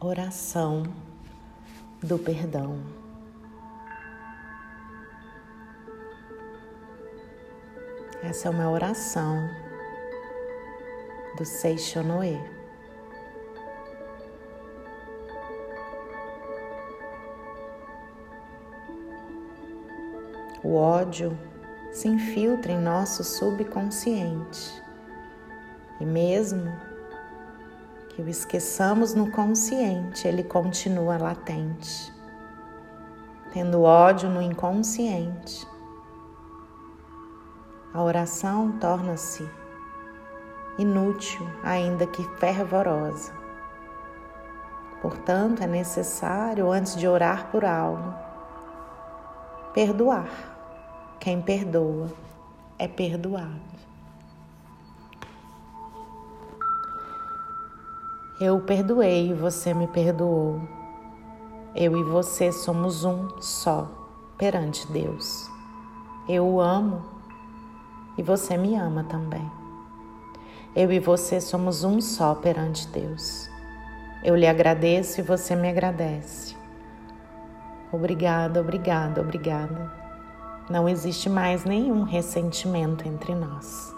Oração do perdão. Essa é uma oração do Seixonoe. O ódio se infiltra em nosso subconsciente e mesmo que o esqueçamos no consciente, ele continua latente. Tendo ódio no inconsciente, a oração torna-se inútil, ainda que fervorosa. Portanto, é necessário, antes de orar por algo, perdoar. Quem perdoa é perdoado. Eu perdoei e você me perdoou. Eu e você somos um só perante Deus. Eu o amo e você me ama também. Eu e você somos um só perante Deus. Eu lhe agradeço e você me agradece. Obrigada, obrigada, obrigada. Não existe mais nenhum ressentimento entre nós.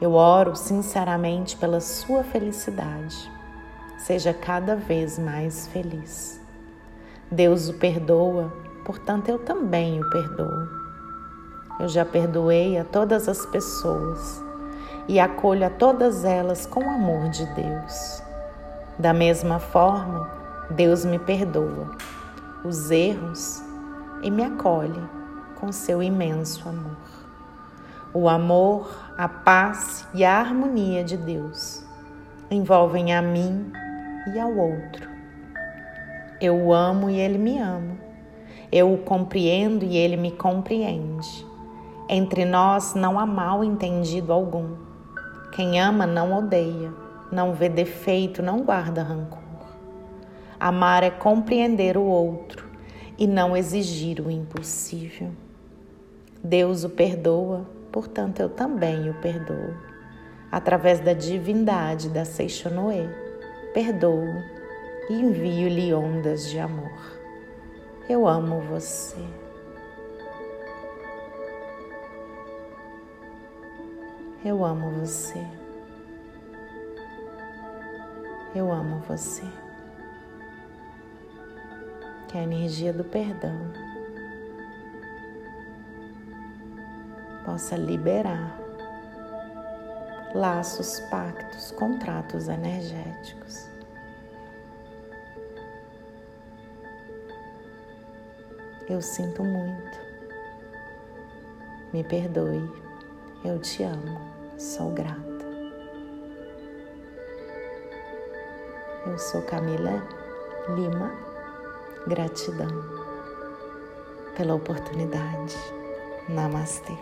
Eu oro sinceramente pela sua felicidade. Seja cada vez mais feliz. Deus o perdoa, portanto eu também o perdoo. Eu já perdoei a todas as pessoas e acolho a todas elas com o amor de Deus. Da mesma forma, Deus me perdoa os erros e me acolhe com seu imenso amor. O amor, a paz e a harmonia de Deus envolvem a mim e ao outro. Eu o amo e ele me ama. Eu o compreendo e ele me compreende. Entre nós não há mal entendido algum. Quem ama não odeia, não vê defeito, não guarda rancor. Amar é compreender o outro e não exigir o impossível. Deus o perdoa portanto eu também o perdoo. Através da divindade da Seixonoe, perdoo e envio-lhe ondas de amor. Eu amo você. Eu amo você. Eu amo você. Que a energia do perdão possa liberar laços, pactos, contratos energéticos. Eu sinto muito. Me perdoe. Eu te amo. Sou grata. Eu sou Camila Lima. Gratidão pela oportunidade. Namastê.